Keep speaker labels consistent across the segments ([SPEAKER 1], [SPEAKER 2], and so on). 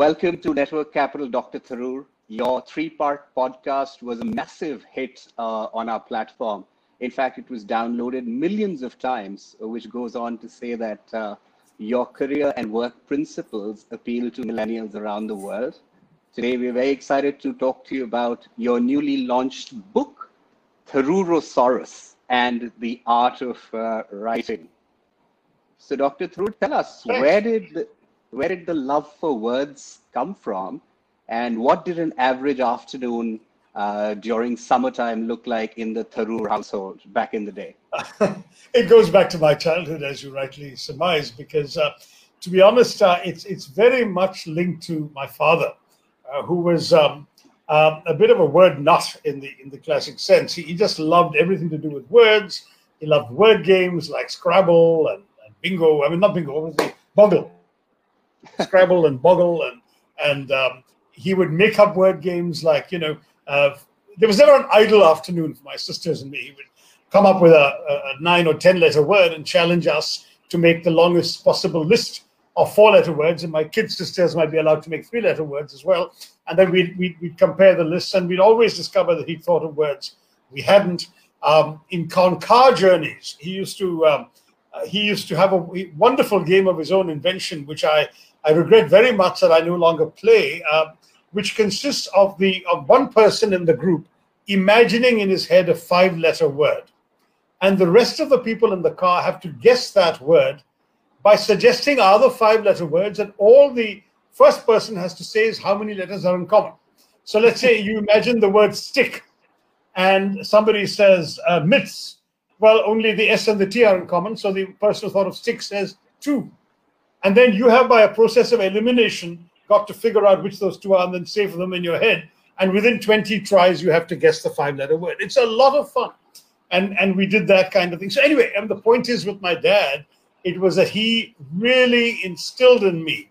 [SPEAKER 1] Welcome to Network Capital, Dr. Tharoor. Your three-part podcast was a massive hit uh, on our platform. In fact, it was downloaded millions of times, which goes on to say that uh, your career and work principles appeal to millennials around the world. Today, we're very excited to talk to you about your newly launched book, Tharoorosaurus and the Art of uh, Writing. So, Dr. Tharoor, tell us, where did the, where did the love for words come from? And what did an average afternoon uh, during summertime look like in the Tharoor household back in the day?
[SPEAKER 2] it goes back to my childhood, as you rightly surmised, because uh, to be honest, uh, it's, it's very much linked to my father, uh, who was um, um, a bit of a word nut in the, in the classic sense. He, he just loved everything to do with words. He loved word games like Scrabble and, and bingo. I mean, not bingo, obviously, Boggle Scrabble and Boggle, and and um, he would make up word games like you know. Uh, there was never an idle afternoon for my sisters and me. He would come up with a, a nine or ten letter word and challenge us to make the longest possible list of four letter words, and my kids' sisters might be allowed to make three letter words as well. And then we'd, we'd, we'd, compare the lists, and we'd always discover that he'd thought of words we hadn't. Um, in car journeys, he used to um, uh, he used to have a wonderful game of his own invention, which I I regret very much that I no longer play, uh, which consists of the of one person in the group imagining in his head a five-letter word, and the rest of the people in the car have to guess that word by suggesting other five-letter words, and all the first person has to say is how many letters are in common. So let's say you imagine the word stick, and somebody says uh, mitts. Well, only the S and the T are in common, so the person who thought of stick says two. And then you have, by a process of elimination, got to figure out which those two are and then save them in your head. And within 20 tries, you have to guess the five letter word. It's a lot of fun. And, and we did that kind of thing. So, anyway, and the point is with my dad, it was that he really instilled in me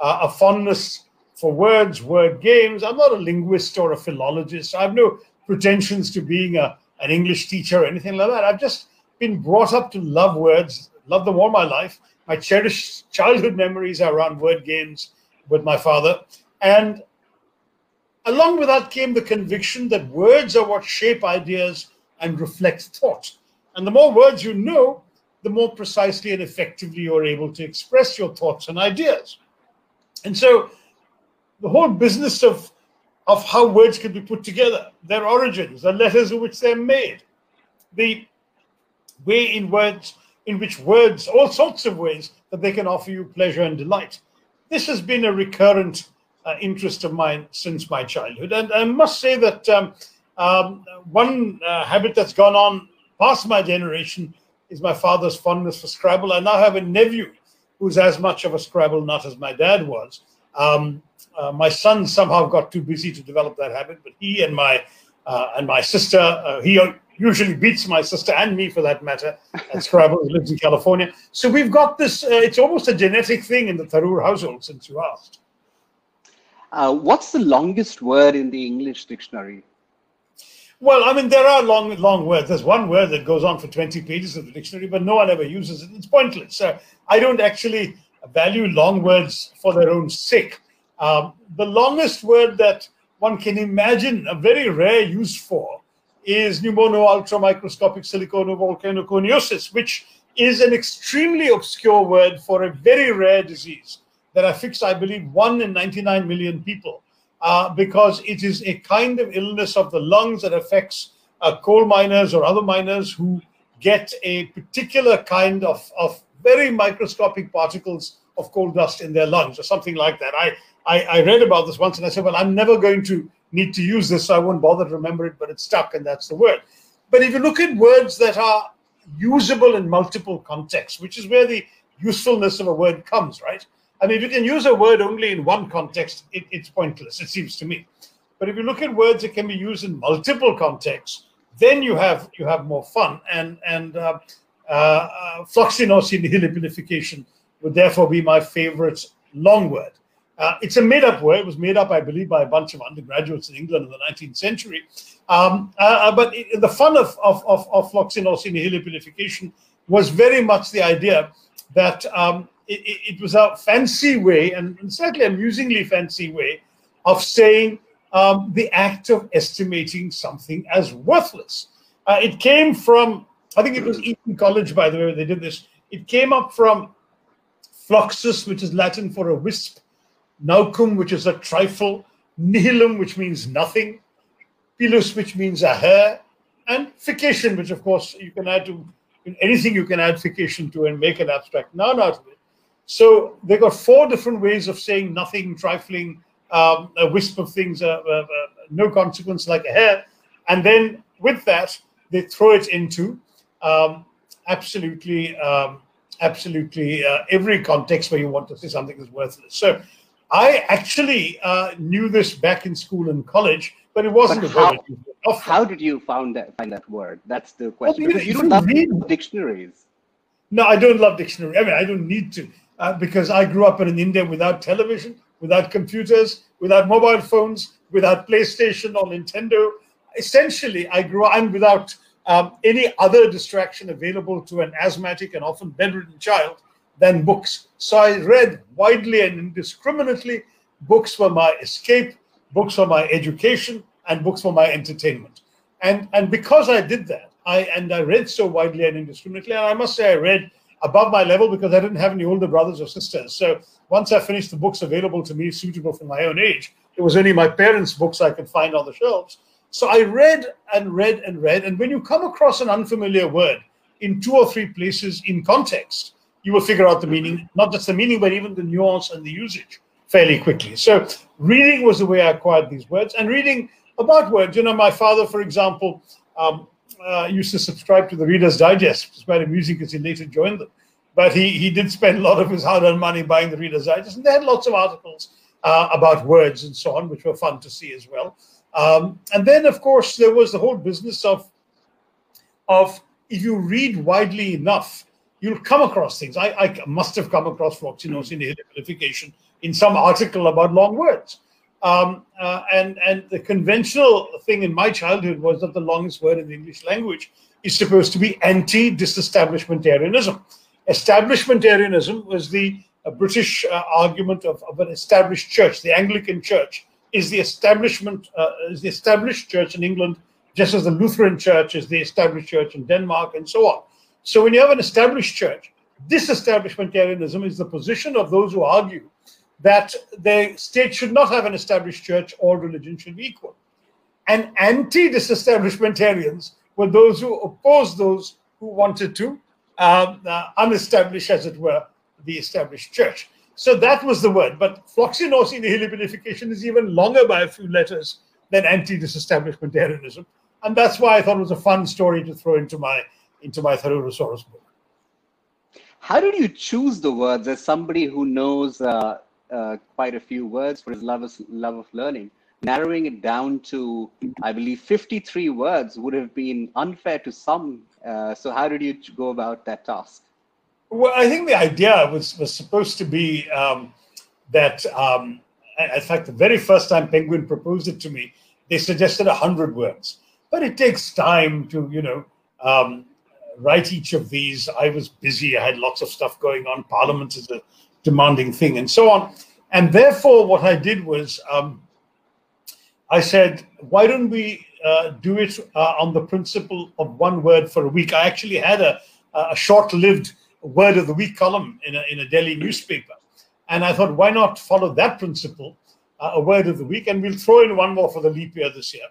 [SPEAKER 2] uh, a fondness for words, word games. I'm not a linguist or a philologist. I have no pretensions to being a, an English teacher or anything like that. I've just been brought up to love words, love them all my life, my cherished childhood memories are around word games with my father. And along with that came the conviction that words are what shape ideas and reflect thought. And the more words you know, the more precisely and effectively you're able to express your thoughts and ideas. And so the whole business of, of how words can be put together, their origins, the letters in which they're made, the way in words in which words, all sorts of ways that they can offer you pleasure and delight. This has been a recurrent uh, interest of mine since my childhood. And I must say that um, um, one uh, habit that's gone on past my generation is my father's fondness for Scrabble. I now have a nephew who's as much of a Scrabble nut as my dad was. Um, uh, my son somehow got too busy to develop that habit, but he and my uh, and my sister, uh, he usually beats my sister and me for that matter at Scrabble, who lives in California. So we've got this, uh, it's almost a genetic thing in the Tharoor household, since you asked.
[SPEAKER 1] Uh, what's the longest word in the English dictionary?
[SPEAKER 2] Well, I mean, there are long, long words. There's one word that goes on for 20 pages of the dictionary, but no one ever uses it. It's pointless. So I don't actually value long words for their own sake. Um, the longest word that one can imagine a very rare use for is pneumono-ultramicroscopic silicovolcanoconiosis, which is an extremely obscure word for a very rare disease that affects, I believe, one in 99 million people, uh, because it is a kind of illness of the lungs that affects uh, coal miners or other miners who get a particular kind of, of very microscopic particles of coal dust in their lungs or something like that. I, I, I read about this once and I said, well, I'm never going to need to use this, so I won't bother to remember it, but it's stuck, and that's the word. But if you look at words that are usable in multiple contexts, which is where the usefulness of a word comes, right? I mean, if you can use a word only in one context, it, it's pointless, it seems to me. But if you look at words that can be used in multiple contexts, then you have you have more fun. And and uh, uh, uh, nihilipilification would therefore be my favorite long word. Uh, it's a made up word. It was made up, I believe, by a bunch of undergraduates in England in the 19th century. Um, uh, uh, but it, the fun of, of, of, of was very much the idea that um, it, it, was a fancy way, and certainly amusingly fancy way, of saying um, the act of estimating something as worthless. Uh, it came from, I think it was Eton College, by the way, they did this. It came up from floccus, which is Latin for a wisp, naucum, which is a trifle, nihilum, which means nothing, pilus, which means a hair, and fication, which of course you can add to anything you can add fication to and make an abstract noun out of it. So they got four different ways of saying nothing, trifling, um, a wisp of things, uh, uh, uh, no consequence like a hair. And then with that, they throw it into um, absolutely, um, absolutely uh, every context where you want to say something is worthless. So I actually uh, knew this back in school and college, but it wasn't but
[SPEAKER 1] how, How did you find that, find that word? That's the question. Well, you, you don't love read, dictionaries.
[SPEAKER 2] No, I don't love dictionary. I mean, I don't need to uh, because I grew up in India without television, without computers, without mobile phones, without PlayStation or Nintendo. Essentially, I grew up and without um, any other distraction available to an asthmatic and often bedridden child than books. So I read widely and indiscriminately. Books were my escape, books were my education, and books were my entertainment. And, and because I did that, I and I read so widely and indiscriminately, and I must say I read above my level because I didn't have any older brothers or sisters. So once I finished the books available to me, suitable for my own age, it was only my parents' books I could find on the shelves. So I read and read and read. And when you come across an unfamiliar word in two or three places in context, you will figure out the meaning, not just the meaning, but even the nuance and the usage fairly quickly. So reading was the way I acquired these words and reading about words. You know, my father, for example, um, uh, used to subscribe to the Reader's Digest. It's quite amusing because he later joined them. But he, he did spend a lot of his hard earned money buying the Reader's Digest. And they had lots of articles uh, about words and so on, which were fun to see as well. Um, and then, of course, there was the whole business of, of if you read widely enough, you'll come across things. I, I must have come across floccinosis nihilipilification in the qualification in some article about long words. Um, uh, and and the conventional thing in my childhood was that the longest word in the English language is supposed to be anti-disestablishmentarianism. Establishmentarianism was the uh, British uh, argument of, of, an established church. The Anglican Church is the establishment uh, is the established church in England, just as the Lutheran Church is the established church in Denmark, and so on. So when you have an established church, disestablishmentarianism is the position of those who argue that the state should not have an established church, all religion should be equal. And anti disestablishmentarians were those who opposed those who wanted to um, uh, unestablish, as it were, the established church. So that was the word. But floccinaucinihilipilification is even longer by a few letters than anti disestablishmentarianism. And that's why I thought it was a fun story to throw into my into my Tharoorosaurus book.
[SPEAKER 1] How did you choose the words as somebody who knows uh, uh, quite a few words for his love of, love of learning. Narrowing it down to, I believe, 53 words would have been unfair to some. Uh, so, how did you go about that task?
[SPEAKER 2] Well, I think the idea was, was supposed to be um, that, um, in fact, the very first time Penguin proposed it to me, they suggested 100 words. But it takes time to, you know, um, write each of these. I was busy. I had lots of stuff going on. Parliament is a demanding thing, and so on. And therefore, what I did was um, I said, why don't we uh, do it uh, on the principle of one word for a week? I actually had a, a short lived word of the week column in a, in a Delhi newspaper. And I thought, why not follow that principle, uh, a word of the week? And we'll throw in one more for the leap year this year.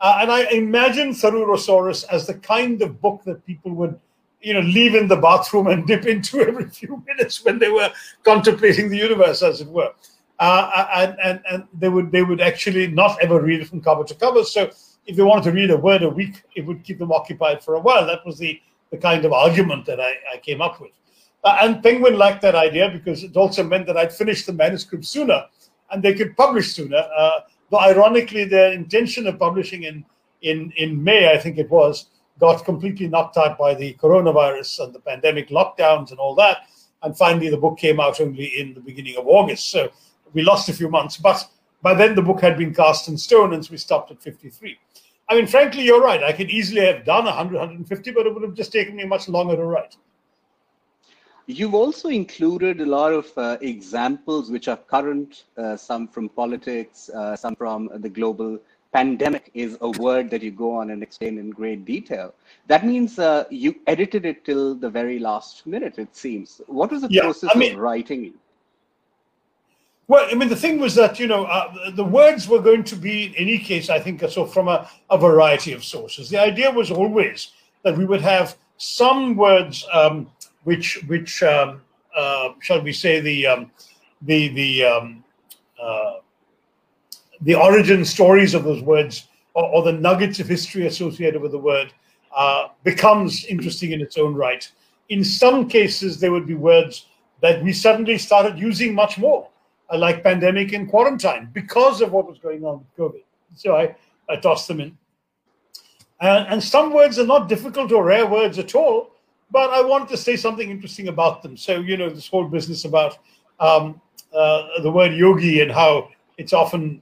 [SPEAKER 2] Uh, and I imagine Tharoorosaurus as the kind of book that people would you know, leave in the bathroom and dip into every few minutes when they were contemplating the universe, as it were. Uh, and, and, and they would they would actually not ever read it from cover to cover. So if they wanted to read a word a week, it would keep them occupied for a while. That was the, the kind of argument that I, I came up with. Uh, and Penguin liked that idea because it also meant that I'd finish the manuscript sooner and they could publish sooner. Uh, though ironically, their intention of publishing in, in, in May, I think it was, got completely knocked out by the coronavirus and the pandemic lockdowns and all that. And finally, the book came out only in the beginning of August. So we lost a few months. But by then, the book had been cast in stone, and so we stopped at 53. I mean, frankly, you're right. I could easily have done 100, 150, but it would have just taken me much longer to write.
[SPEAKER 1] You've also included a lot of uh, examples which are current, uh, some from politics, uh, some from the global pandemic is a word that you go on and explain in great detail. That means uh, you edited it till the very last minute, it seems. What was the yeah, process I mean, of writing?
[SPEAKER 2] Well, I mean, the thing was that, you know, uh, the words were going to be, in any case, I think, so from a, a variety of sources. The idea was always that we would have some words um, which which um, uh, shall we say the um, the the um, uh, the origin stories of those words or, or, the nuggets of history associated with the word uh, becomes interesting in its own right. In some cases, there would be words that we suddenly started using much more, uh, like pandemic and quarantine, because of what was going on with COVID. So I, I tossed them in. And, and some words are not difficult or rare words at all, but I wanted to say something interesting about them. So, you know, this whole business about um, uh, the word yogi and how it's often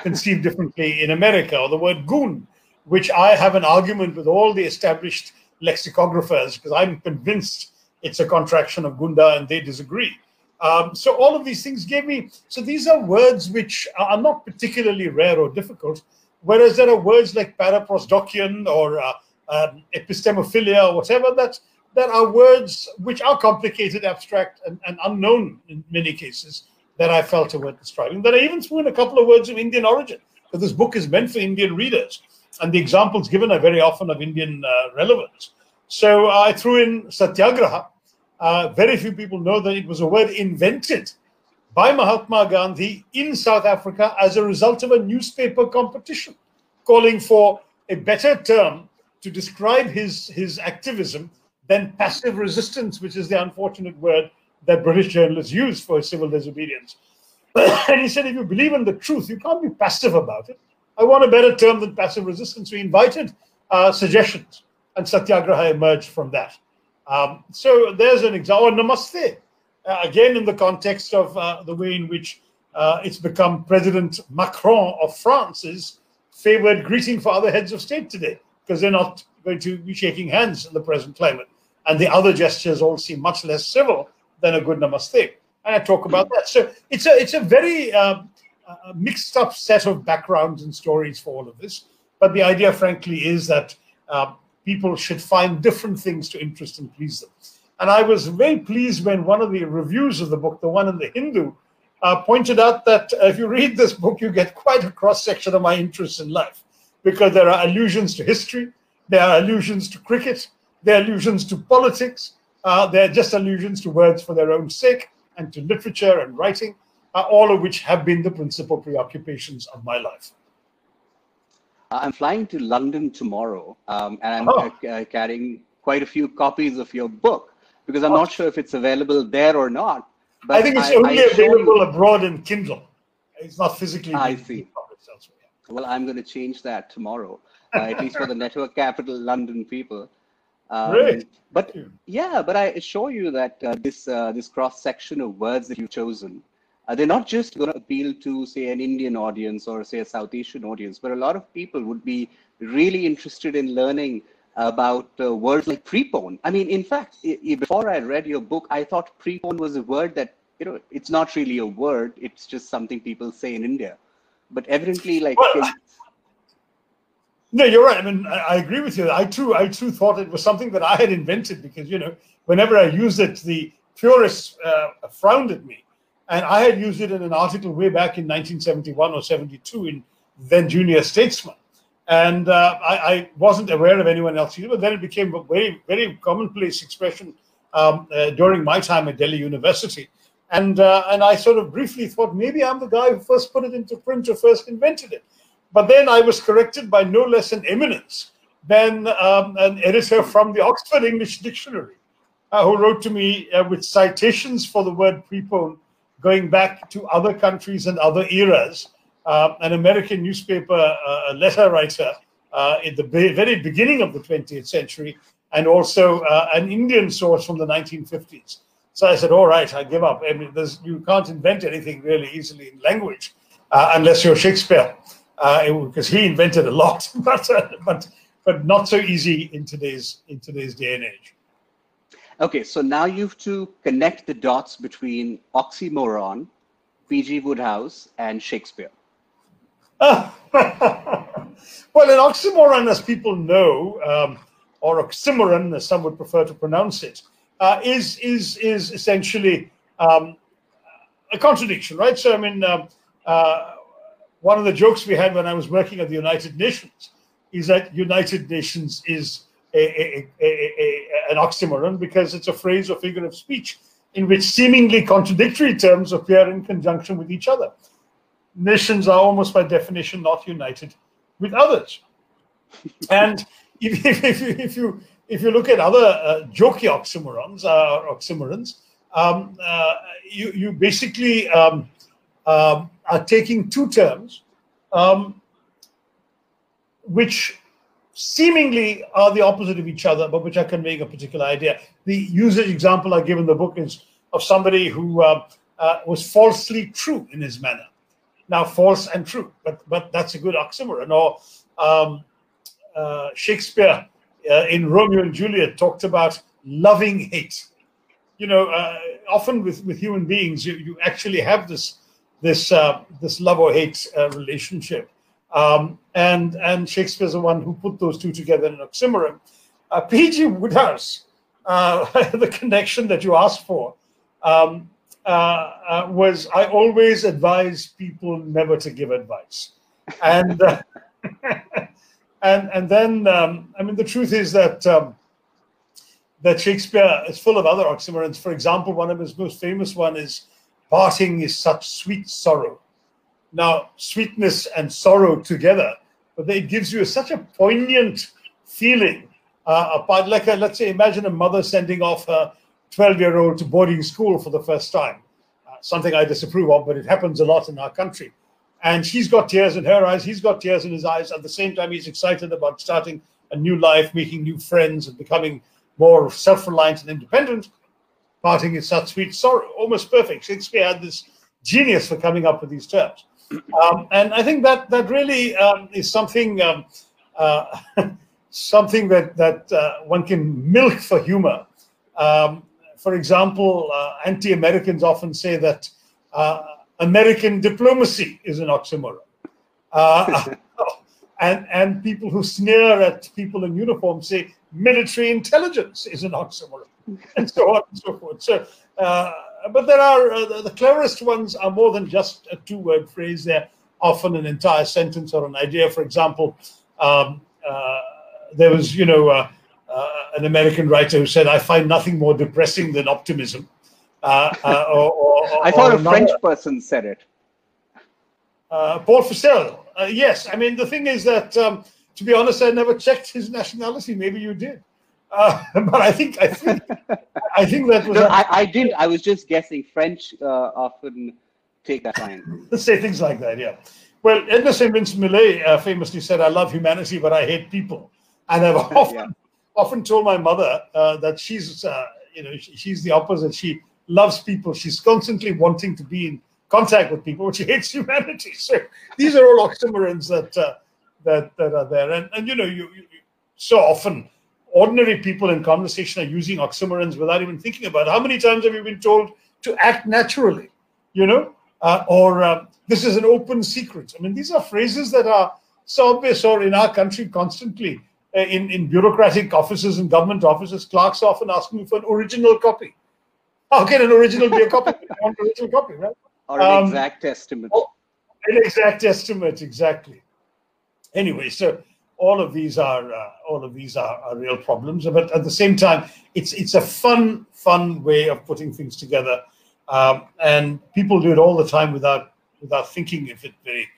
[SPEAKER 2] conceived differently in America, or the word goon, which I have an argument with all the established lexicographers because I'm convinced it's a contraction of gunda and they disagree. Um, so all of these things gave me, so these are words which are not particularly rare or difficult, whereas there are words like paraprosdokian or uh, um, epistemophilia or whatever that there are words which are complicated, abstract, and, and unknown in many cases that I felt were describing. That I even threw in a couple of words of Indian origin. But this book is meant for Indian readers, and the examples given are very often of Indian uh, relevance. So uh, I threw in satyagraha. Uh, very few people know that it was a word invented by Mahatma Gandhi in South Africa as a result of a newspaper competition, calling for a better term to describe his, his activism than passive resistance, which is the unfortunate word that British journalists use for civil disobedience. and he said, if you believe in the truth, you can't be passive about it. I want a better term than passive resistance. We invited uh, suggestions, and Satyagraha emerged from that. Um, so there's an example. Namaste, uh, again, in the context of uh, the way in which uh, it's become President Macron of France's favored greeting for other heads of state today, because they're not going to be shaking hands in the present climate and the other gestures all seem much less civil than a good namaste. And I talk about that. So it's a it's a very um, uh, mixed up set of backgrounds and stories for all of this. But the idea, frankly, is that uh, people should find different things to interest and please them. And I was very pleased when one of the reviews of the book, the one in the Hindu, uh, pointed out that uh, if you read this book, you get quite a cross section of my interests in life because there are allusions to history, there are allusions to cricket, they're allusions to politics. Uh, they're just allusions to words for their own sake and to literature and writing, uh, all of which have been the principal preoccupations of my life.
[SPEAKER 1] Uh, I'm flying to London tomorrow, um, and I'm oh. Uh, carrying quite a few copies of your book because I'm oh. not sure if it's available there or not.
[SPEAKER 2] But I think it's I, only I available abroad in Kindle. It's not physically.
[SPEAKER 1] I see. Well, I'm going to change that tomorrow, uh, at least for the Network Capital London people.
[SPEAKER 2] Um,
[SPEAKER 1] But yeah, but I assure you that uh, this uh, this cross section of words that you've chosen, uh, they're not just going to appeal to say an Indian audience or say a South Asian audience, but a lot of people would be really interested in learning about uh, words like prepone. I mean, in fact, before I read your book, I thought prepone was a word that you know it's not really a word; it's just something people say in India. But evidently, like. Well,
[SPEAKER 2] no, you're right. I mean, I, I, agree with you. I too, I too thought it was something that I had invented because you know, whenever I used it, the purists uh, frowned at me, and I had used it in an article way back in 1971 or 72 in then Junior Statesman, and uh, I, I, wasn't aware of anyone else it. But then it became a very, very commonplace expression um, uh, during my time at Delhi University. And, uh, and I sort of briefly thought maybe I'm the guy who first put it into print or first invented it. But then I was corrected by no less an eminence than um, an editor from the Oxford English Dictionary, uh, who wrote to me uh, with citations for the word prepone going back to other countries and other eras. Uh, an American newspaper uh, letter writer uh, in the very beginning of the 20th century, and also an Indian source from the 1950s. So I said, all right, I give up. I mean, you can't invent anything really easily in language unless you're Shakespeare because uh, he invented a lot, but uh, but but not so easy in today's in today's day and age.
[SPEAKER 1] Okay, so now you have to connect the dots between oxymoron, P.G. Wodehouse, and Shakespeare.
[SPEAKER 2] well, an oxymoron, as people know, um, or oxymoron, as some would prefer to pronounce it, uh, is is is essentially um, a contradiction, right? So, I mean, uh, uh, one of the jokes we had when I was working at the United Nations is that United Nations is a, a, a, an oxymoron because it's a phrase or figure of speech in which seemingly contradictory terms appear in conjunction with each other. Nations are almost by definition not united with others. and if, if, if, you if you look at other uh, jokey oxymorons, uh, oxymorons, um, uh, you, you basically um, um, are taking two terms um, which seemingly are the opposite of each other, but which are conveying a particular idea. The usage example I give in the book is of somebody who uh, uh, was falsely true in his manner. Now, false and true, but but that's a good oxymoron. Or um, uh, Shakespeare uh, in Romeo and Juliet talked about loving hate. You know, uh, often with, with human beings, you, you actually have this this uh, this love or hate relationship um, and and Shakespeare's the one who put those two together in oxymoron. Uh, P.G. Wodehouse, uh, the connection that you asked for, um, uh, uh, was I always advise people never to give advice, and uh, and and then um, I mean the truth is that. Um, that Shakespeare is full of other oxymorons. For example, one of his most famous one is "Parting is such sweet sorrow." Now, sweetness and sorrow together, but it gives you such a poignant feeling. Uh, like, a, let's say, imagine a mother sending off her 12 year old to boarding school for the first time. Uh, something I disapprove of, but it happens a lot in our country. And she's got tears in her eyes, he's got tears in his eyes. At the same time, he's excited about starting a new life, making new friends, and becoming more self reliant and independent. Parting is such sweet sorrow, almost perfect. Shakespeare had this genius for coming up with these terms. Um, and I think that that really um, is something um, uh, something that that uh, one can milk for humor. Um, for example, uh, anti-Americans often say that uh, American diplomacy is an oxymoron, uh, and and people who sneer at people in uniform say military intelligence is an oxymoron, and so on and so forth. So uh, but there are uh, the, the, cleverest ones are more than just a two-word phrase. They're often an entire sentence or an idea. For example, um, uh, there was, you know, uh, uh an American writer who said, "I find nothing more depressing than optimism."
[SPEAKER 1] Uh, uh, or, or, I thought a another, French person said it.
[SPEAKER 2] Paul Fussell. yes, I mean the thing is that, um, to be honest, I never checked his nationality. Maybe you did. Uh, but I think I think I think that was.
[SPEAKER 1] No, I, I didn't. I was just guessing. French uh, often take that line.
[SPEAKER 2] Say things like that. Yeah. Well, Edna St. Vincent Millay uh, famously said, "I love humanity, but I hate people," and I've often yeah. often told my mother uh, that she's uh, you know she's the opposite. She loves people. She's constantly wanting to be in contact with people, but she hates humanity. So these are all oxymorons that uh, that that are there, and and you know you, you so often ordinary people in conversation are using oxymorons without even thinking about it. How many times have you been told to act naturally? You know, uh, or uh, this is an open secret. I mean, these are phrases that are so obvious, or in our country, constantly uh, in, in bureaucratic offices and government offices, clerks often asking for an original copy. How can an original be a copy? an original
[SPEAKER 1] copy, right? Or an um, exact estimate. Oh,
[SPEAKER 2] an exact estimate, exactly. Anyway, so all of these are uh, all of these are, are, real problems. But at the same time, it's it's a fun fun way of putting things together, um, and people do it all the time without without thinking of it very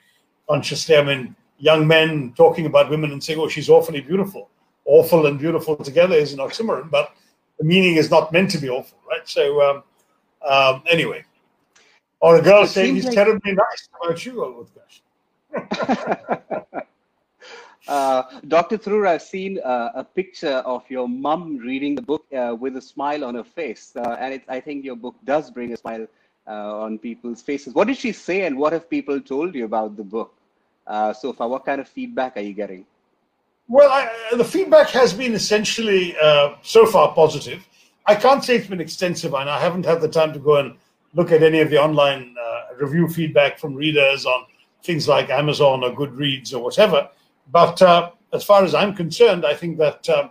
[SPEAKER 2] consciously. I mean, young men talking about women and saying, "Oh, she's awfully beautiful." Awful and beautiful together is an oxymoron, but the meaning is not meant to be awful, right? So um, um, anyway, or a girl saying he's like... terribly nice about you,
[SPEAKER 1] Utkarsh. Uh, Dr. Tharoor, I've seen uh, a picture of your mum reading the book uh, with a smile on her face. Uh, and I think your book does bring a smile uh, on people's faces. What did she say and what have people told you about the book so far? What kind of feedback are you getting?
[SPEAKER 2] Well, I, the feedback has been essentially so far positive. I can't say it's been extensive, and I haven't had the time to go and look at any of the online review feedback from readers on things like Amazon or Goodreads or whatever. But uh, as far as I'm concerned, I think that uh,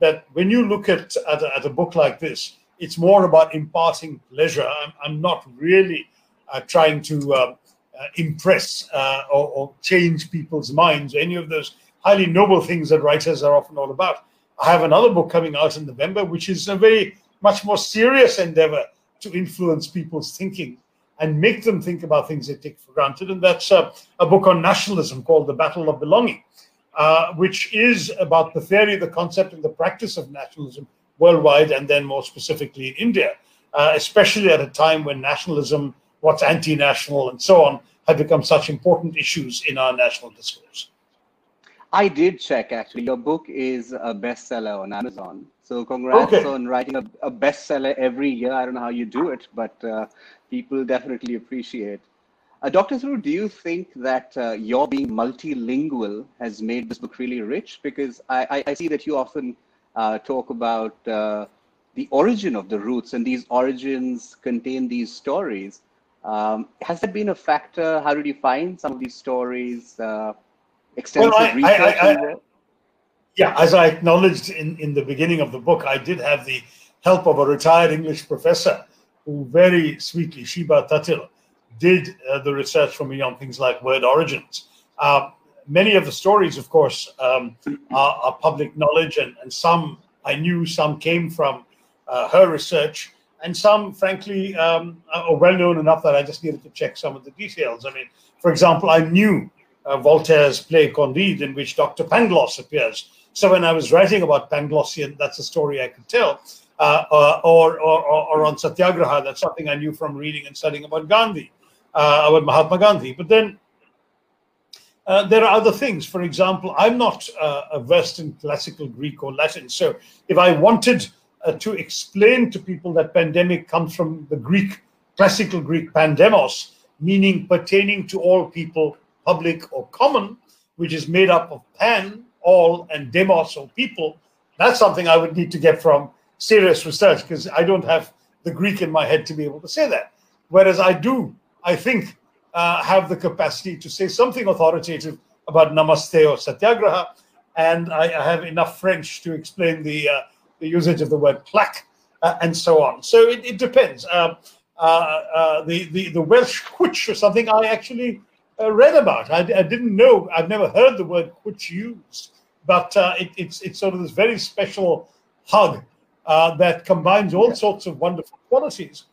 [SPEAKER 2] that when you look at at a, at a, book like this, it's more about imparting pleasure. I'm, I'm not really uh, trying to um, uh, impress uh, or, or, change people's minds. Any of those highly noble things that writers are often all about. I have another book coming out in November, which is a very much more serious endeavor to influence people's thinking and make them think about things they take for granted. And that's uh, a book on nationalism called The Battle of Belonging, uh, which is about the theory, the concept, and the practice of nationalism worldwide, and then more specifically in India, uh, especially at a time when nationalism, what's anti national, and so on, have become such important issues in our national discourse.
[SPEAKER 1] I did check actually. Your book is a bestseller on Amazon. So congrats okay. on writing a, a, bestseller every year. I don't know how you do it, but uh, people definitely appreciate. Uh, Dr. Tharoor, do you think that uh, your being multilingual has made this book really rich? Because I, I, I see that you often uh, talk about uh, the origin of the roots, and these origins contain these stories. Um, has that been a factor? How did you find some of these stories? Uh, extensive well, I, research?
[SPEAKER 2] Yeah, as I acknowledged in, in the beginning of the book, I did have the help of a retired English professor who very sweetly, Sheeba Thattil, did uh, the research for me on things like word origins. Uh, many of the stories, of course, um, are, are, public knowledge, and, and, some I knew, some came from uh, her research, and some, frankly, um, are well known enough that I just needed to check some of the details. I mean, for example, I knew uh, Voltaire's play Candide, in which Dr. Pangloss appears. So when I was writing about Panglossian, that's a story I could tell. Uh, uh, or, or, or, on Satyagraha, that's something I knew from reading and studying about Gandhi, uh, about Mahatma Gandhi. But then uh, there are other things. For example, I'm not uh, versed in classical Greek or Latin. So if I wanted to explain to people that pandemic comes from the Greek, classical Greek pandemos, meaning pertaining to all people public or common, which is made up of pan, all, and demos or people, that's something I would need to get from serious research because I don't have the Greek in my head to be able to say that. Whereas I do, I think, uh, have the capacity to say something authoritative about Namaste or Satyagraha, and I, I have enough French to explain the, uh, the usage of the word plaque uh, and so on. So it, it depends. Um, uh, uh, the, the, the Welsh cwtch or something I actually uh, read about. I, I, didn't know. I've never heard the word "cwtch" used, but uh, it, it's it's sort of this very special hug uh, that combines all sorts of wonderful qualities.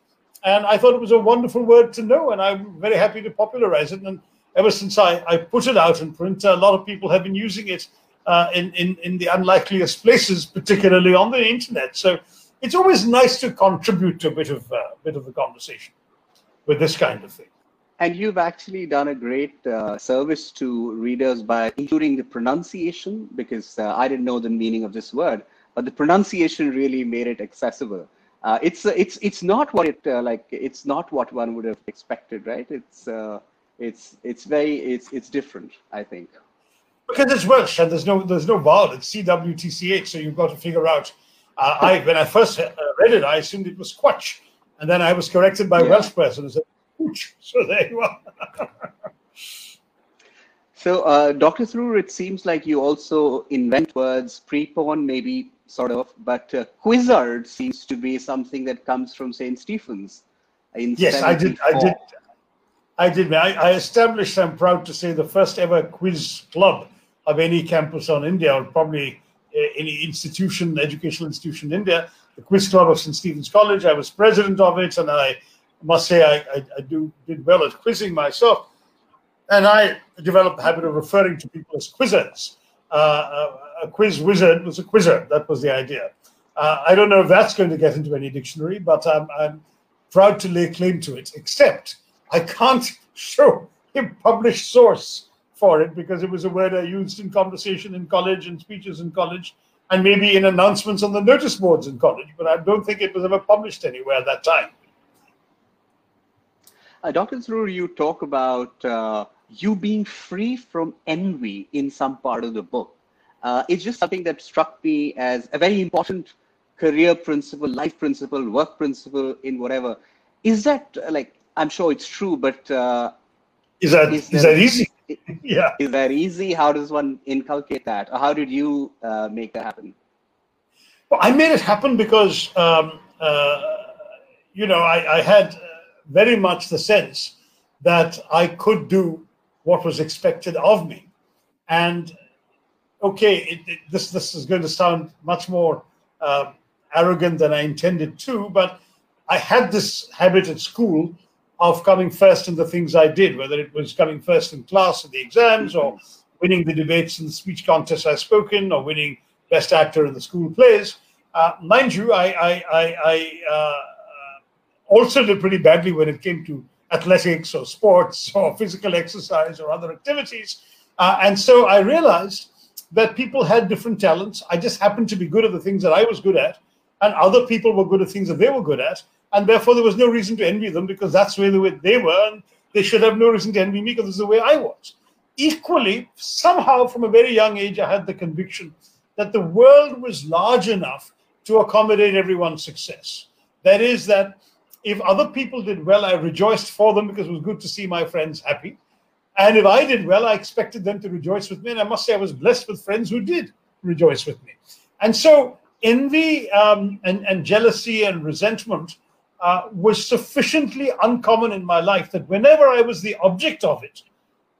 [SPEAKER 2] And I thought it was a wonderful word to know, and I'm very happy to popularize it. And ever since I, I put it out in print, a lot of people have been using it uh, in, in in the unlikeliest places, particularly on the internet. So it's always nice to contribute to a bit of uh, bit of the conversation with this kind of thing.
[SPEAKER 1] And you've actually done a great uh, service to readers by including the pronunciation, because uh, I didn't know the meaning of this word, but the pronunciation really made it accessible. Uh, it's uh, it's it's not what it uh, like. It's not what one would have expected, right? It's uh, it's it's very it's it's different. I think
[SPEAKER 2] because it's Welsh and there's no there's no vowel. It's C W T C H. So you've got to figure out. I when I first read it, I assumed it was Quatch, and then I was corrected by yeah. Welsh person who said So there you are.
[SPEAKER 1] so, uh, Dr. Tharoor, it seems like you also invent words, prepone maybe sort of, but uh, quizzard seems to be something that comes from St. Stephen's.
[SPEAKER 2] In yes, 74. I did. I did. I did. I, I established, I'm proud to say, the first ever quiz club of any campus on India, or probably uh, any institution, educational institution in India, the Quiz Club of St. Stephen's College. I was president of it, and I I must say I, I, I, do did well at quizzing myself, and I developed the habit of referring to people as quizzards. Uh, uh, a quiz wizard was a quizzard. That was the idea. Uh, I don't know if that's going to get into any dictionary, but I'm, I'm proud to lay claim to it. Except I can't show a published source for it because it was a word I used in conversation in college and speeches in college and maybe in announcements on the notice boards in college, but I don't think it was ever published anywhere at that time.
[SPEAKER 1] Uh, Dr. Tharoor, you talk about uh, you being free from envy in some part of the book. Uh, it's just something that struck me as a very important career principle, life principle, work principle in whatever. Is that like I'm sure it's true, but uh,
[SPEAKER 2] is that is, is that easy?
[SPEAKER 1] yeah. Is that easy? How does one inculcate that? Or how did you uh, make that happen?
[SPEAKER 2] Well, I made it happen because um, uh, you know I, I had very much the sense that I could do what was expected of me, and okay, it, it, this this is going to sound much more uh, arrogant than I intended to, but I had this habit at school of coming first in the things I did, whether it was coming first in class in the exams or winning the debates and the speech contests I spoke in or winning best actor in the school plays. Uh, mind you, I, I, I, I uh, also did pretty badly when it came to athletics or sports or physical exercise or other activities. Uh, and so I realized that people had different talents. I just happened to be good at the things that I was good at, and other people were good at things that they were good at. And therefore, there was no reason to envy them because that's the way they were, and they should have no reason to envy me because is the way I was. Equally, somehow from a very young age, I had the conviction that the world was large enough to accommodate everyone's success. That is, that if other people did well, I rejoiced for them because it was good to see my friends happy. And if I did well, I expected them to rejoice with me. And I must say, I was blessed with friends who did rejoice with me. And so, envy um, and, and, jealousy and resentment uh, was sufficiently uncommon in my life that whenever I was the object of it,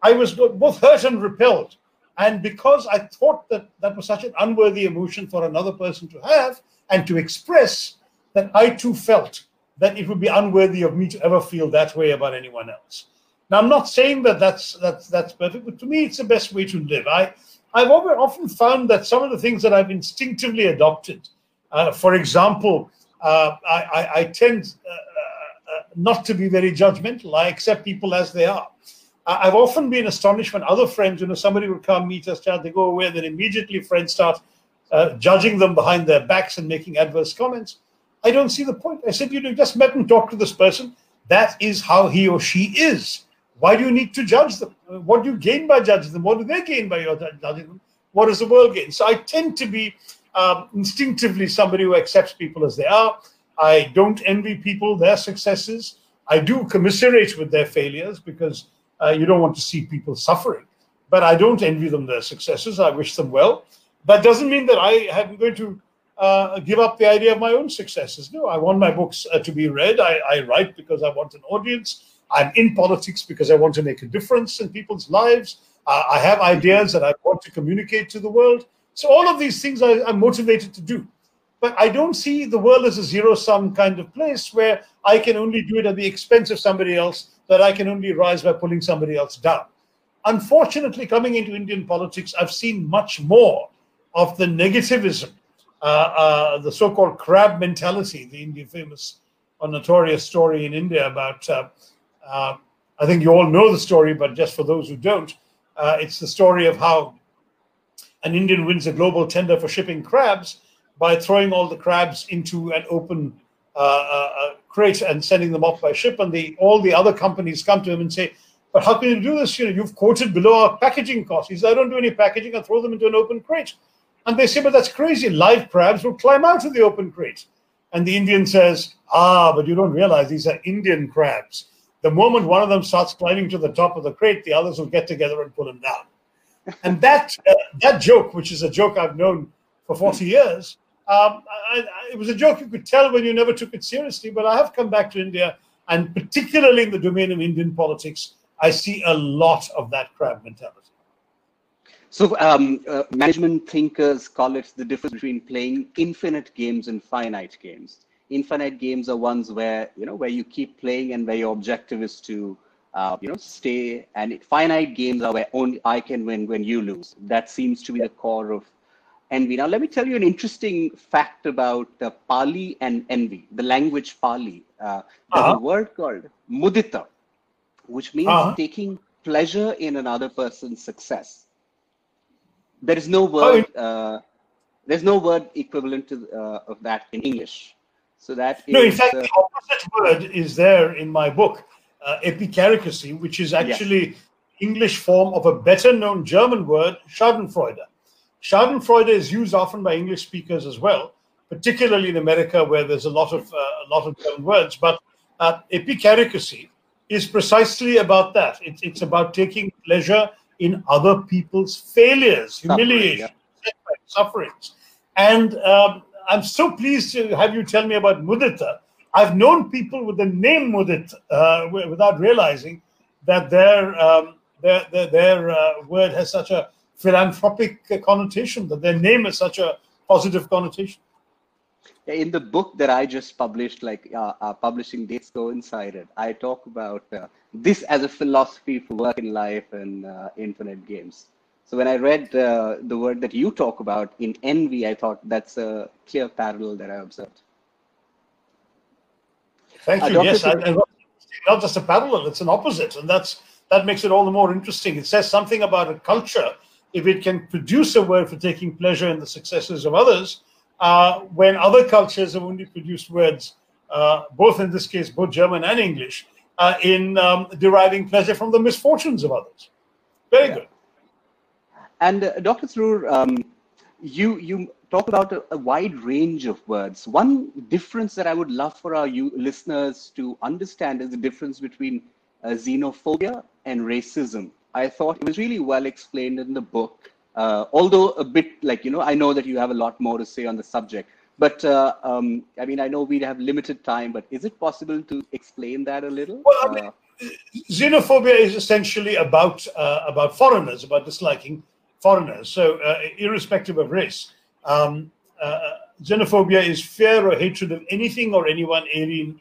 [SPEAKER 2] I was both hurt and repelled. And because I thought that that was such an unworthy emotion for another person to have and to express, that I too felt that it would be unworthy of me to ever feel that way about anyone else. Now, I'm not saying that that's that's that's perfect, but to me, it's the best way to live. I I've often found that some of the things that I've instinctively adopted, uh, for example, uh, I, I, I, tend uh, uh, uh not to be very judgmental. I accept people as they are. I've often been astonished when other friends, you know, somebody would come meet us, chat, they go away, then immediately friends start uh, judging them behind their backs and making adverse comments. I don't see the point. I said, you just met and talked to this person. That is how he or she is. Why do you need to judge them? What do you gain by judging them? What do they gain by your judging them? What does the world gain? So I tend to be um, instinctively somebody who accepts people as they are. I don't envy people their successes. I do commiserate with their failures because uh, you don't want to see people suffering. But I don't envy them their successes. I wish them well. That doesn't mean that I am going to uh, give up the idea of my own successes. No, I want my books uh, to be read. I, I write because I want an audience. I'm in politics because I want to make a difference in people's lives. Uh, I have ideas that I want to communicate to the world. So all of these things I, I'm motivated to do. But I don't see the world as a zero sum kind of place where I can only do it at the expense of somebody else, that I can only rise by pulling somebody else down. Unfortunately, coming into Indian politics, I've seen much more of the negativism, the so called crab mentality, the Indian famous or notorious story in India about uh, uh, I think you all know the story, but just for those who don't, uh, it's the story of how an Indian wins a global tender for shipping crabs by throwing all the crabs into an open uh, uh, uh, crate and sending them off by ship. And the all the other companies come to him and say, "But how can you do this? You know, you've quoted below our packaging costs." He says, "I don't do any packaging. I throw them into an open crate." And they say, "But that's crazy. Live crabs will climb out of the open crate." And the Indian says, "Ah, but you don't realize these are Indian crabs." The moment one of them starts climbing to the top of the crate, the others will get together and pull him down. And that uh, that joke, which is a joke I've known for 40 years, um, I, I, it was a joke you could tell when you never took it seriously. But I have come back to India, and particularly in the domain of Indian politics, I see a lot of that crab mentality.
[SPEAKER 1] So, um, uh, management thinkers call it the difference between playing infinite games and finite games. Infinite games are ones where you know where you keep playing and where your objective is to uh, you know stay. And finite games are where only i can win when you lose. That seems to be the core of envy now let me tell you an interesting fact about uh, pali and envy the language pali. Uh, there's uh-huh. a word called mudita which means uh-huh. taking pleasure in another person's success there is no word oh, uh, there's no word equivalent to uh, of that in english so that
[SPEAKER 2] no, in fact, uh, the opposite word is there in my book, uh, epicaricacy, which is actually English form of a better known German word, Schadenfreude. Schadenfreude is used often by English speakers as well. particularly in America, where there's a lot of uh, a lot of German words. But uh, epicaricacy is precisely about that. It's it's about taking pleasure in other people's failures, humiliation, Suffering, yeah. sufferings. And um, I'm so pleased to have you tell me about mudita. I've known people with the name mudit uh, without realizing that their um, their their, their uh, word has such a philanthropic connotation, that their name has such a positive connotation.
[SPEAKER 1] In the book that I just published, like uh, our publishing dates coincided, I talk about uh, this as a philosophy for work in life and uh, infinite games. So when I read uh, the word that you talk about in envy, I thought that's a clear parallel that I observed.
[SPEAKER 2] Thank uh, you. yes, I, I, not just a parallel; it's an opposite, and that's that makes it all the more interesting. It says something about a culture if it can produce a word for taking pleasure in the successes of others, uh, when other cultures have only produced words, uh, both in this case, both German and English, uh, in um, deriving pleasure from the misfortunes of others. Very yeah. good.
[SPEAKER 1] And uh, Dr. Tharoor, um, you you talk about a, a, wide range of words. One difference that I would love for our you, listeners to understand is the difference between uh, xenophobia and racism. I thought it was really well explained in the book, uh, although a bit like, you know, I know that you have a lot more to say on the subject. But uh, um, I mean, I know we have limited time, but is it possible to explain that a little?
[SPEAKER 2] Well, I mean, uh, xenophobia is essentially about uh, about foreigners, about disliking foreigners. So, uh, irrespective of race, um, uh, xenophobia is fear or hatred of anything or anyone alien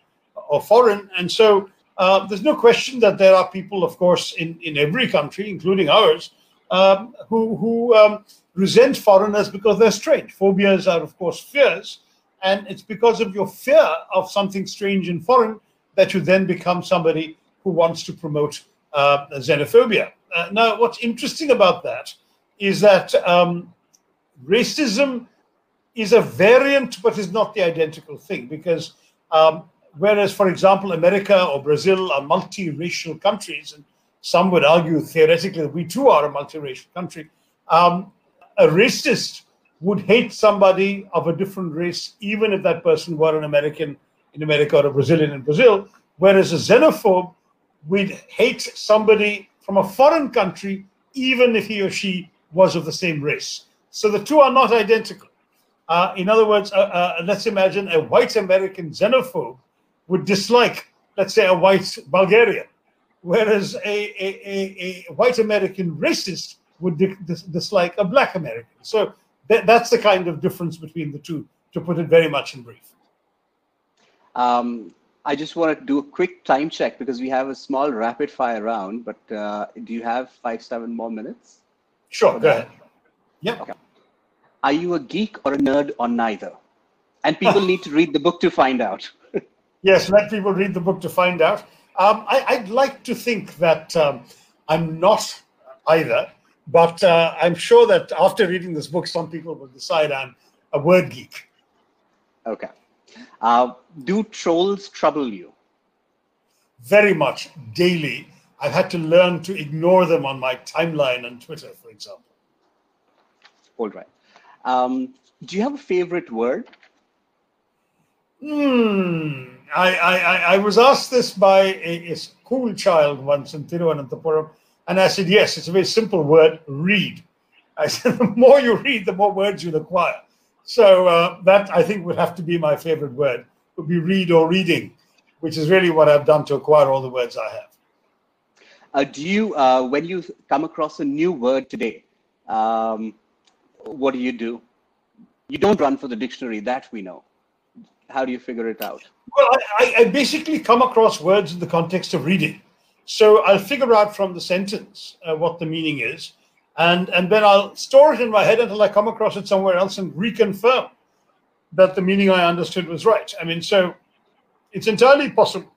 [SPEAKER 2] or foreign. And so, uh, there's no question that there are people, of course, in, in every country, including ours, um, who, who um, resent foreigners because they're strange. Phobias are, of course, fears. And it's because of your fear of something strange and foreign that you then become somebody who wants to promote uh, xenophobia. Uh, now, what's interesting about that is that um, racism is a variant, but is not the identical thing because um, Whereas, for example, America or Brazil are multiracial countries, and some would argue theoretically that we too are a multiracial country. Um, a racist would hate somebody of a different race, even if that person were an American in America or a Brazilian in Brazil. Whereas a xenophobe would hate somebody from a foreign country, even if he or she was of the same race. So the two are not identical. Uh, in other words, uh, uh, let's imagine a white American xenophobe would dislike, let's say, a white Bulgarian, whereas a, a, a, a white American racist would dis dislike a black American. So th that's the kind of difference between the two, to put it very much in brief.
[SPEAKER 1] Um, I just want to do a quick time check because we have a small rapid fire round, but uh, do you have five, seven more minutes?
[SPEAKER 2] Sure, go ahead. Yeah. Okay.
[SPEAKER 1] Are you a geek or a nerd or neither? And people need to read the book to find out.
[SPEAKER 2] Yes, let people read the book to find out. Um, I, would like to think that um, I'm not either, but uh, I'm sure that after reading this book, some people will decide I'm a word geek.
[SPEAKER 1] Okay. Uh, do trolls trouble you?
[SPEAKER 2] Very much, daily. I've had to learn to ignore them on my timeline and Twitter, for example.
[SPEAKER 1] All right. Um, do you have a favorite word?
[SPEAKER 2] Hmm. I, I, I was asked this by a, a school child once in Thiruvananthapuram, and I said, yes, it's a very simple word, read. I said, the more you read, the more words you'll acquire. So uh, that, I think, would have to be my favorite word, would be read or reading, which is really what I've done to acquire all the words I have.
[SPEAKER 1] Uh, do you, uh, when you come across a new word today, um, what do you do? You don't run for the dictionary, that we know how do you figure it out?
[SPEAKER 2] Well, I, I basically come across words in the context of reading. So I'll figure out from the sentence uh, what the meaning is, and, and then I'll store it in my head until I come across it somewhere else and reconfirm that the meaning I understood was right. I mean, so it's entirely possible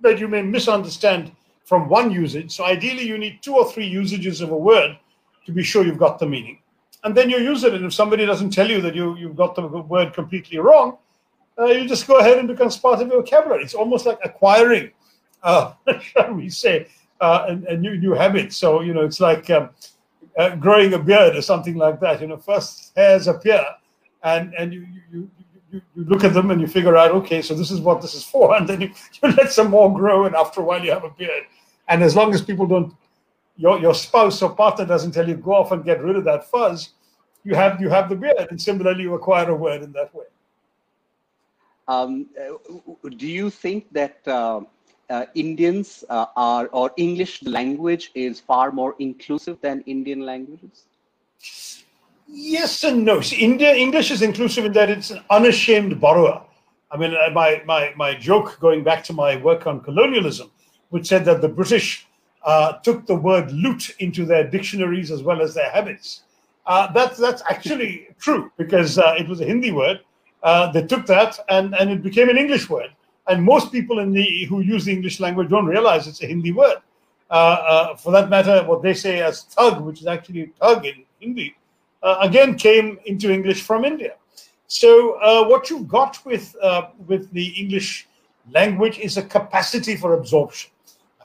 [SPEAKER 2] that you may misunderstand from one usage. So ideally, you need two or three usages of a word to be sure you've got the meaning. And then you use it. And if somebody doesn't tell you that you, you've got the word completely wrong, uh, you just go ahead and becomes part of your vocabulary. It's almost like acquiring, uh, shall we say, uh, a, a, new new habit. So you know, it's like um, uh, growing a beard or something like that. You know, first hairs appear, and and you you, you, you look at them and you figure out, okay, so this is what this is for, and then you, you let some more grow, and after a while you have a beard. And as long as people don't, your your spouse or partner doesn't tell you go off and get rid of that fuzz, you have you have the beard, and similarly you acquire a word in that way.
[SPEAKER 1] Um, uh, do you think that uh, uh, Indians uh, are or English language is far more inclusive than Indian languages?
[SPEAKER 2] Yes and no. See, India English is inclusive in that it's an unashamed borrower. I mean, uh, my my my joke going back to my work on colonialism, which said that the British uh, took the word loot into their dictionaries as well as their habits. Uh, that's that's actually true because it was a Hindi word. Uh, they took that and, and it became an English word. And most people in the who use the English language don't realize it's a Hindi word. Uh, for that matter, what they say as thug, which is actually thug in Hindi, uh, again came into English from India. So uh, what you've got with uh, with the English language is a capacity for absorption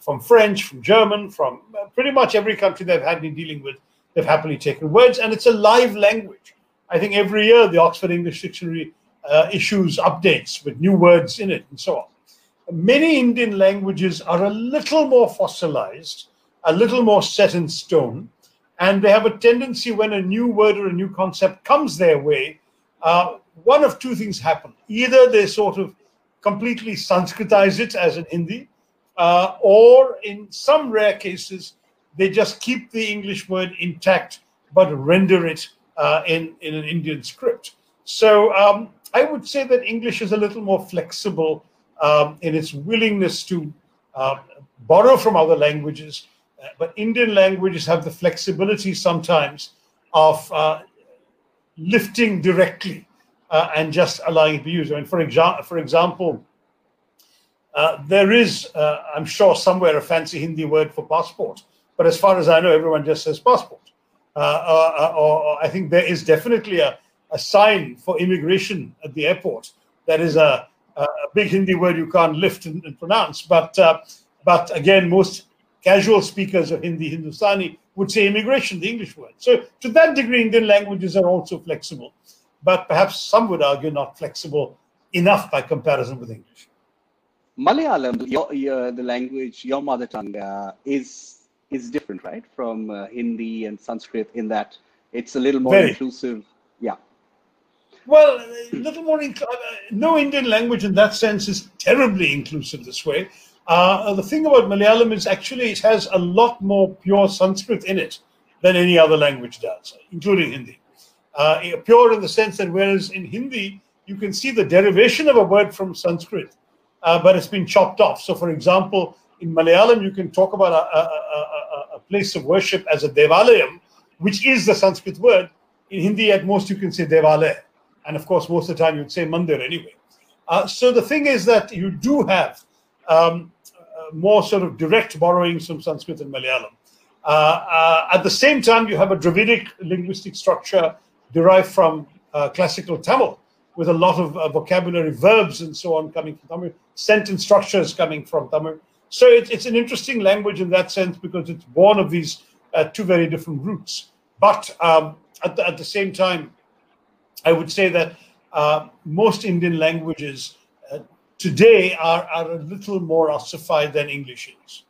[SPEAKER 2] from French, from German, from uh, pretty much every country they've had been dealing with. They've happily taken words, and it's a live language. I think every year the Oxford English Dictionary uh, issues updates with new words in it and so on. Many Indian languages are a little more fossilized, a little more set in stone, and they have a tendency when a new word or a new concept comes their way, uh, one of two things happen. Either they sort of completely Sanskritize it as in Hindi, uh, or in some rare cases, they just keep the English word intact but render it uh, in, in an Indian script. So um, I would say that English is a little more flexible um, in its willingness to uh, borrow from other languages but Indian languages have the flexibility sometimes of uh, lifting directly uh, and just allowing it to be used. I mean, for, exa- for example, uh, there is, uh, I'm sure, somewhere a fancy Hindi word for passport, but as far as I know, everyone just says passport. Uh, uh, or, or, I think there is definitely a, a sign for immigration at the airport that is a, a big Hindi word you can't lift and, and pronounce. But but again, most casual speakers of Hindi, Hindustani would say immigration, the English word. So to that degree, Indian languages are also flexible, but perhaps some would argue not flexible enough by comparison with English.
[SPEAKER 1] Malayalam, your, your the language, your mother tongue, uh, is is different, right, from uh, Hindi and Sanskrit in that it's a little more Very. inclusive. Yeah.
[SPEAKER 2] Well, little more. Inc- uh, no Indian language in that sense is terribly inclusive this way. Uh, the thing about Malayalam is actually it has a lot more pure Sanskrit in it than any other language does, including Hindi. Uh, pure in the sense that whereas in Hindi, you can see the derivation of a word from Sanskrit, uh, but it's been chopped off. So, for example, in Malayalam, you can talk about a, a, a, a place of worship as a devalayam, which is the Sanskrit word. In Hindi, at most, you can say devalaya. And of course, most of the time, you'd say mandir anyway. Uh, so the thing is that you do have um, uh, more sort of direct borrowings from Sanskrit and Malayalam. Uh, uh, at the same time, you have a Dravidic linguistic structure derived from classical Tamil, with a lot of vocabulary, verbs, and so on coming from Tamil, sentence structures coming from Tamil. So it, it's an interesting language in that sense because it's born of these uh, two very different roots. But um, at, the, at, the, same time, I would say that uh, most Indian languages today are, are a little more ossified than English is.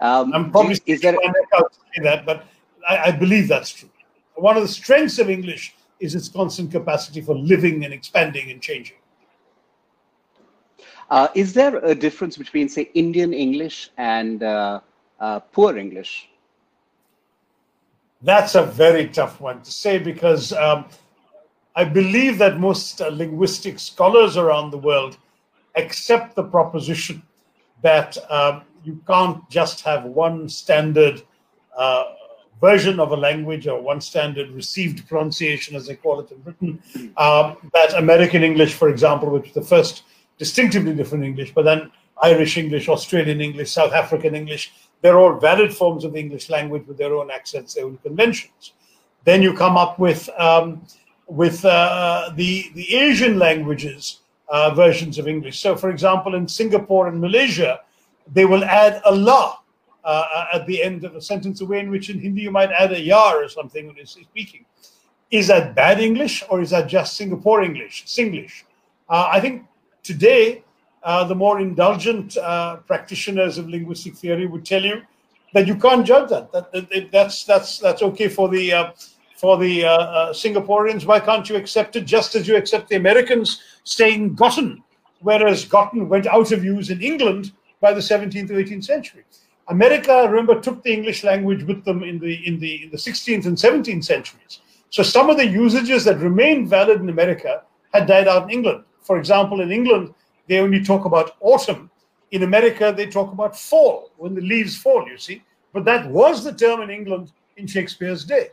[SPEAKER 2] Um, I'm probably is there say that, but I, I, believe that's true. One of the strengths of English is its constant capacity for living and expanding and changing.
[SPEAKER 1] Uh, is there a difference between, say, Indian English and uh, uh, poor English?
[SPEAKER 2] That's a very tough one to say because um, I believe that most uh, linguistic scholars around the world accept the proposition that um, you can't just have one standard uh, version of a language or one standard received pronunciation, as they call it in Britain. Um, that American English, for example, which is the first distinctively different English, but then Irish English, Australian English, South African English, they're all valid forms of the English language with their own accents, their own conventions. Then you come up with um, with uh, the the Asian languages uh, versions of English. So, for example, in Singapore and Malaysia, they will add a la uh, at the end of a sentence, away in which in Hindi you might add a yar or something when you're speaking. is that bad English or is that just Singapore English, Singlish? Uh, I think today, uh, the more indulgent uh, practitioners of linguistic theory would tell you that you can't judge that. that, that that's that's that's okay for the uh, for the uh, uh, Singaporeans. Why can't you accept it just as you accept the Americans saying gotten, whereas gotten went out of use in England by the 17th or 18th century. America, remember, took the English language with them in the in the in the 16th and 17th centuries. So some of the usages that remained valid in America had died out in England. For example, in England, they only talk about autumn. In America, they talk about fall, when the leaves fall, you see. But that was the term in England in Shakespeare's day.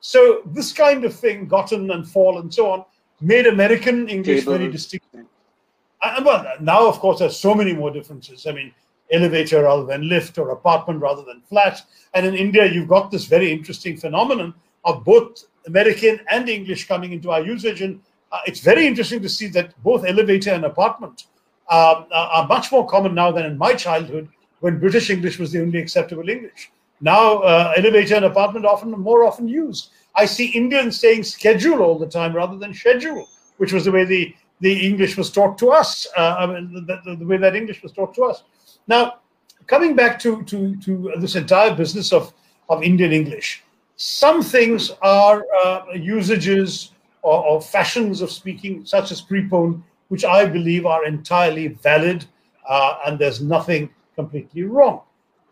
[SPEAKER 2] So this kind of thing, gotten and fall and so on, made American English Table. very distinct. And well, now of course there's so many more differences. I mean, elevator rather than lift or apartment rather than flat. And in India, you've got this very interesting phenomenon of both American and English coming into our usage. And uh, it's very interesting to see that both elevator and apartment uh, are much more common now than in my childhood when British English was the only acceptable English. Now, uh, elevator and apartment often more often used. I see Indians saying schedule all the time rather than schedule, which was the way the, the English was taught to us, uh, I mean, the, the, the, way that English was taught to us. Now, coming back to, to, to this entire business of, of Indian English, some things are uh, usages or, or, fashions of speaking, such as prepone, which I believe are entirely valid uh, and there's nothing completely wrong.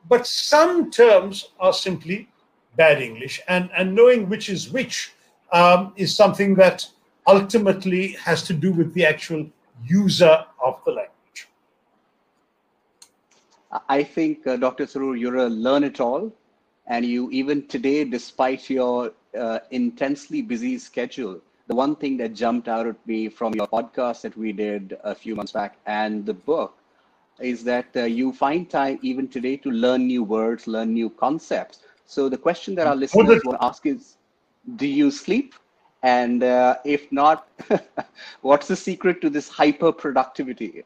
[SPEAKER 2] But some terms are simply bad English, and, and knowing which is which um, is something that ultimately has to do with the actual user of the language.
[SPEAKER 1] I think, uh, Dr. Tharoor, you're a learn it all. And you, even today, despite your uh, intensely busy schedule, the one thing that jumped out at me from your podcast that we did a few months back and the book is that uh, you find time even today to learn new words, learn new concepts. So the question that our listeners will ask is, do you sleep? And uh, if not, what's the secret to this hyper productivity?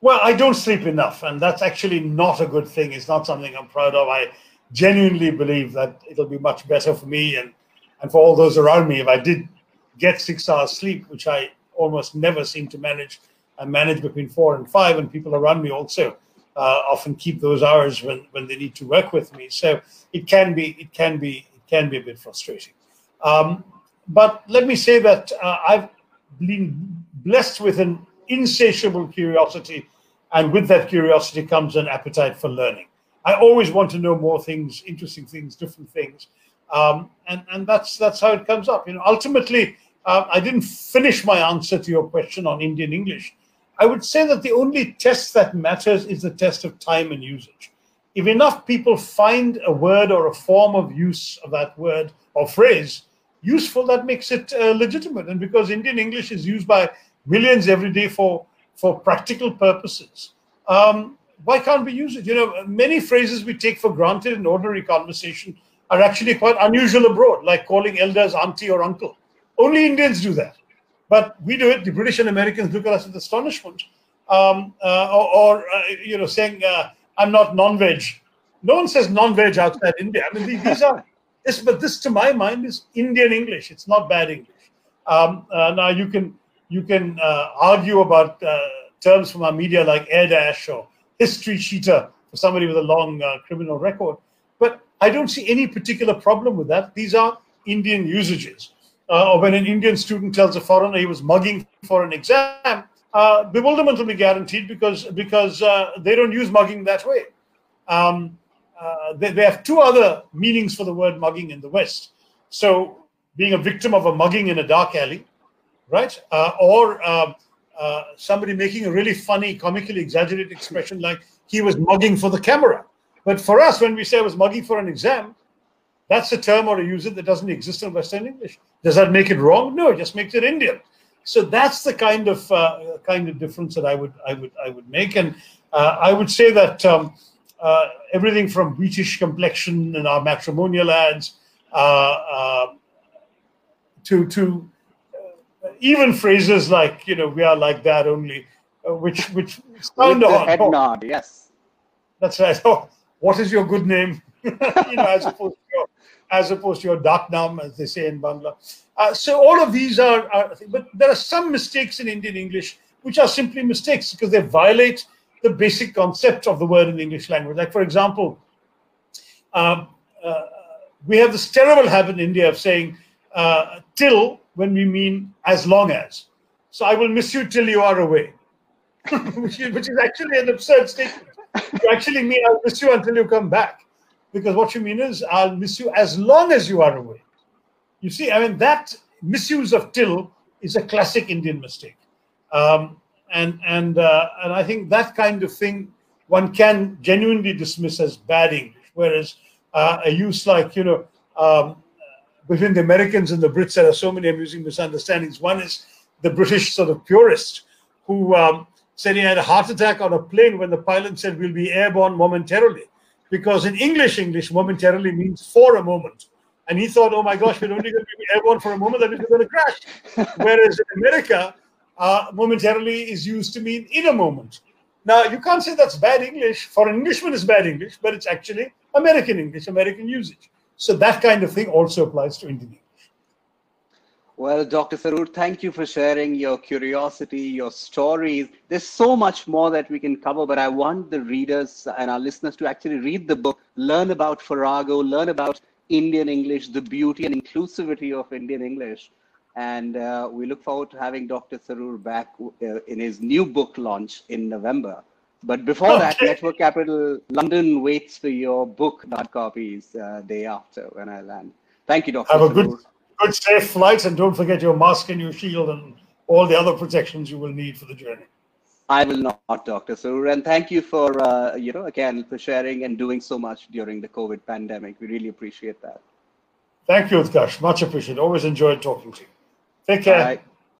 [SPEAKER 2] Well, I don't sleep enough, and that's actually not a good thing. It's not something I'm proud of. I genuinely believe that it'll be much better for me and, and for all those around me if I did get six hours sleep, which I almost never seem to manage I manage between four and five, and people around me also uh, often keep those hours when, when they need to work with me. So it can be it can be it can be a bit frustrating. Um, but let me say that uh, I've been blessed with an insatiable curiosity, and with that curiosity comes an appetite for learning. I always want to know more things, interesting things, different things, um, and and that's that's how it comes up. You know, ultimately, uh, I didn't finish my answer to your question on Indian English I would say that the only test that matters is the test of time and usage. If enough people find a word or a form of use of that word or phrase useful, that makes it uh, legitimate. And because Indian English is used by millions every day for, for practical purposes, um, why can't we use it? You know, many phrases we take for granted in ordinary conversation are actually quite unusual abroad, like calling elders auntie or uncle. Only Indians do that. But we do it. The British and Americans look at us with astonishment, um, uh, or, or uh, you know, saying uh, I'm not non-veg. No one says non-veg outside India. I mean, these are this, but this, to my mind, is Indian English. It's not bad English. Um, uh, now you can you can uh, argue about terms from our media like air dash or history sheeter for somebody with a long criminal record, but I don't see any particular problem with that. These are Indian usages or when an Indian student tells a foreigner he was mugging for an exam, uh, bewilderment will be guaranteed because because uh, they don't use mugging that way. Um, uh, they, they have two other meanings for the word mugging in the West. So, being a victim of a mugging in a dark alley, right? Uh, or um, uh, somebody making a really funny, comically exaggerated expression like he was mugging for the camera. But for us, when we say I was mugging for an exam, that's a term or a user that doesn't exist in Western English. Does that make it wrong? No, it just makes it Indian. So that's the kind of uh, kind of difference that I would I would I would make, and uh, I would say that um, uh, everything from wheatish complexion in our matrimonial ads uh, uh, to to uh, even phrases like you know we are like that only, which which
[SPEAKER 1] sound With the head nod, yes.
[SPEAKER 2] That's right. Oh, what is your good name? you know, as opposed to as opposed to your dak nam, as they say in Bangla. Uh, so all of these are, are, but there are some mistakes in Indian English which are simply mistakes because they violate the basic concept of the word in the English language. Like, for example, um, uh, we have this terrible habit in India of saying uh, till when we mean as long as. So I will miss you till you are away, which, is, which is actually an absurd statement. You actually mean I'll miss you until you come back because what you mean is I'll miss you as long as you are away. You see, I mean, that misuse of till is a classic Indian mistake. Um, and and uh, and I think that kind of thing one can genuinely dismiss as bad English, whereas uh, a use like you know um, between the Americans and the Brits, there are so many amusing misunderstandings. One is the British sort of purist who um, said he had a heart attack on a plane when the pilot said we'll be airborne momentarily, because in English, English momentarily means for a moment. And he thought, oh my gosh, we're only going to be airborne for a moment, that means we're going to crash. Whereas in America, uh, momentarily is used to mean in a moment. Now, you can't say that's bad English. For an Englishman, it's bad English, but it's actually American English, American usage. So that kind of thing also applies to Indian.
[SPEAKER 1] Well, Dr. Tharoor, thank you for sharing your curiosity, your stories. There's so much more that we can cover, but I want the readers and our listeners to actually read the book, learn about Farrago, learn about Indian English, the beauty and inclusivity of Indian English. And uh, we look forward to having Dr. Tharoor back uh, in his new book launch in November. But before okay. that, Network Capital London waits for your book, not copies, uh, day after when I land. Thank you, Dr.
[SPEAKER 2] Have a good, good, safe flight, and don't forget your mask and your shield and all the other protections you will need for the journey.
[SPEAKER 1] I will not, Dr. Tharoor. And thank you for, uh, you know, again, for sharing and doing so much during the COVID pandemic. We really appreciate that.
[SPEAKER 2] Thank you, Utkarsh. Much appreciated. Always enjoyed talking to you. Take care. Bye.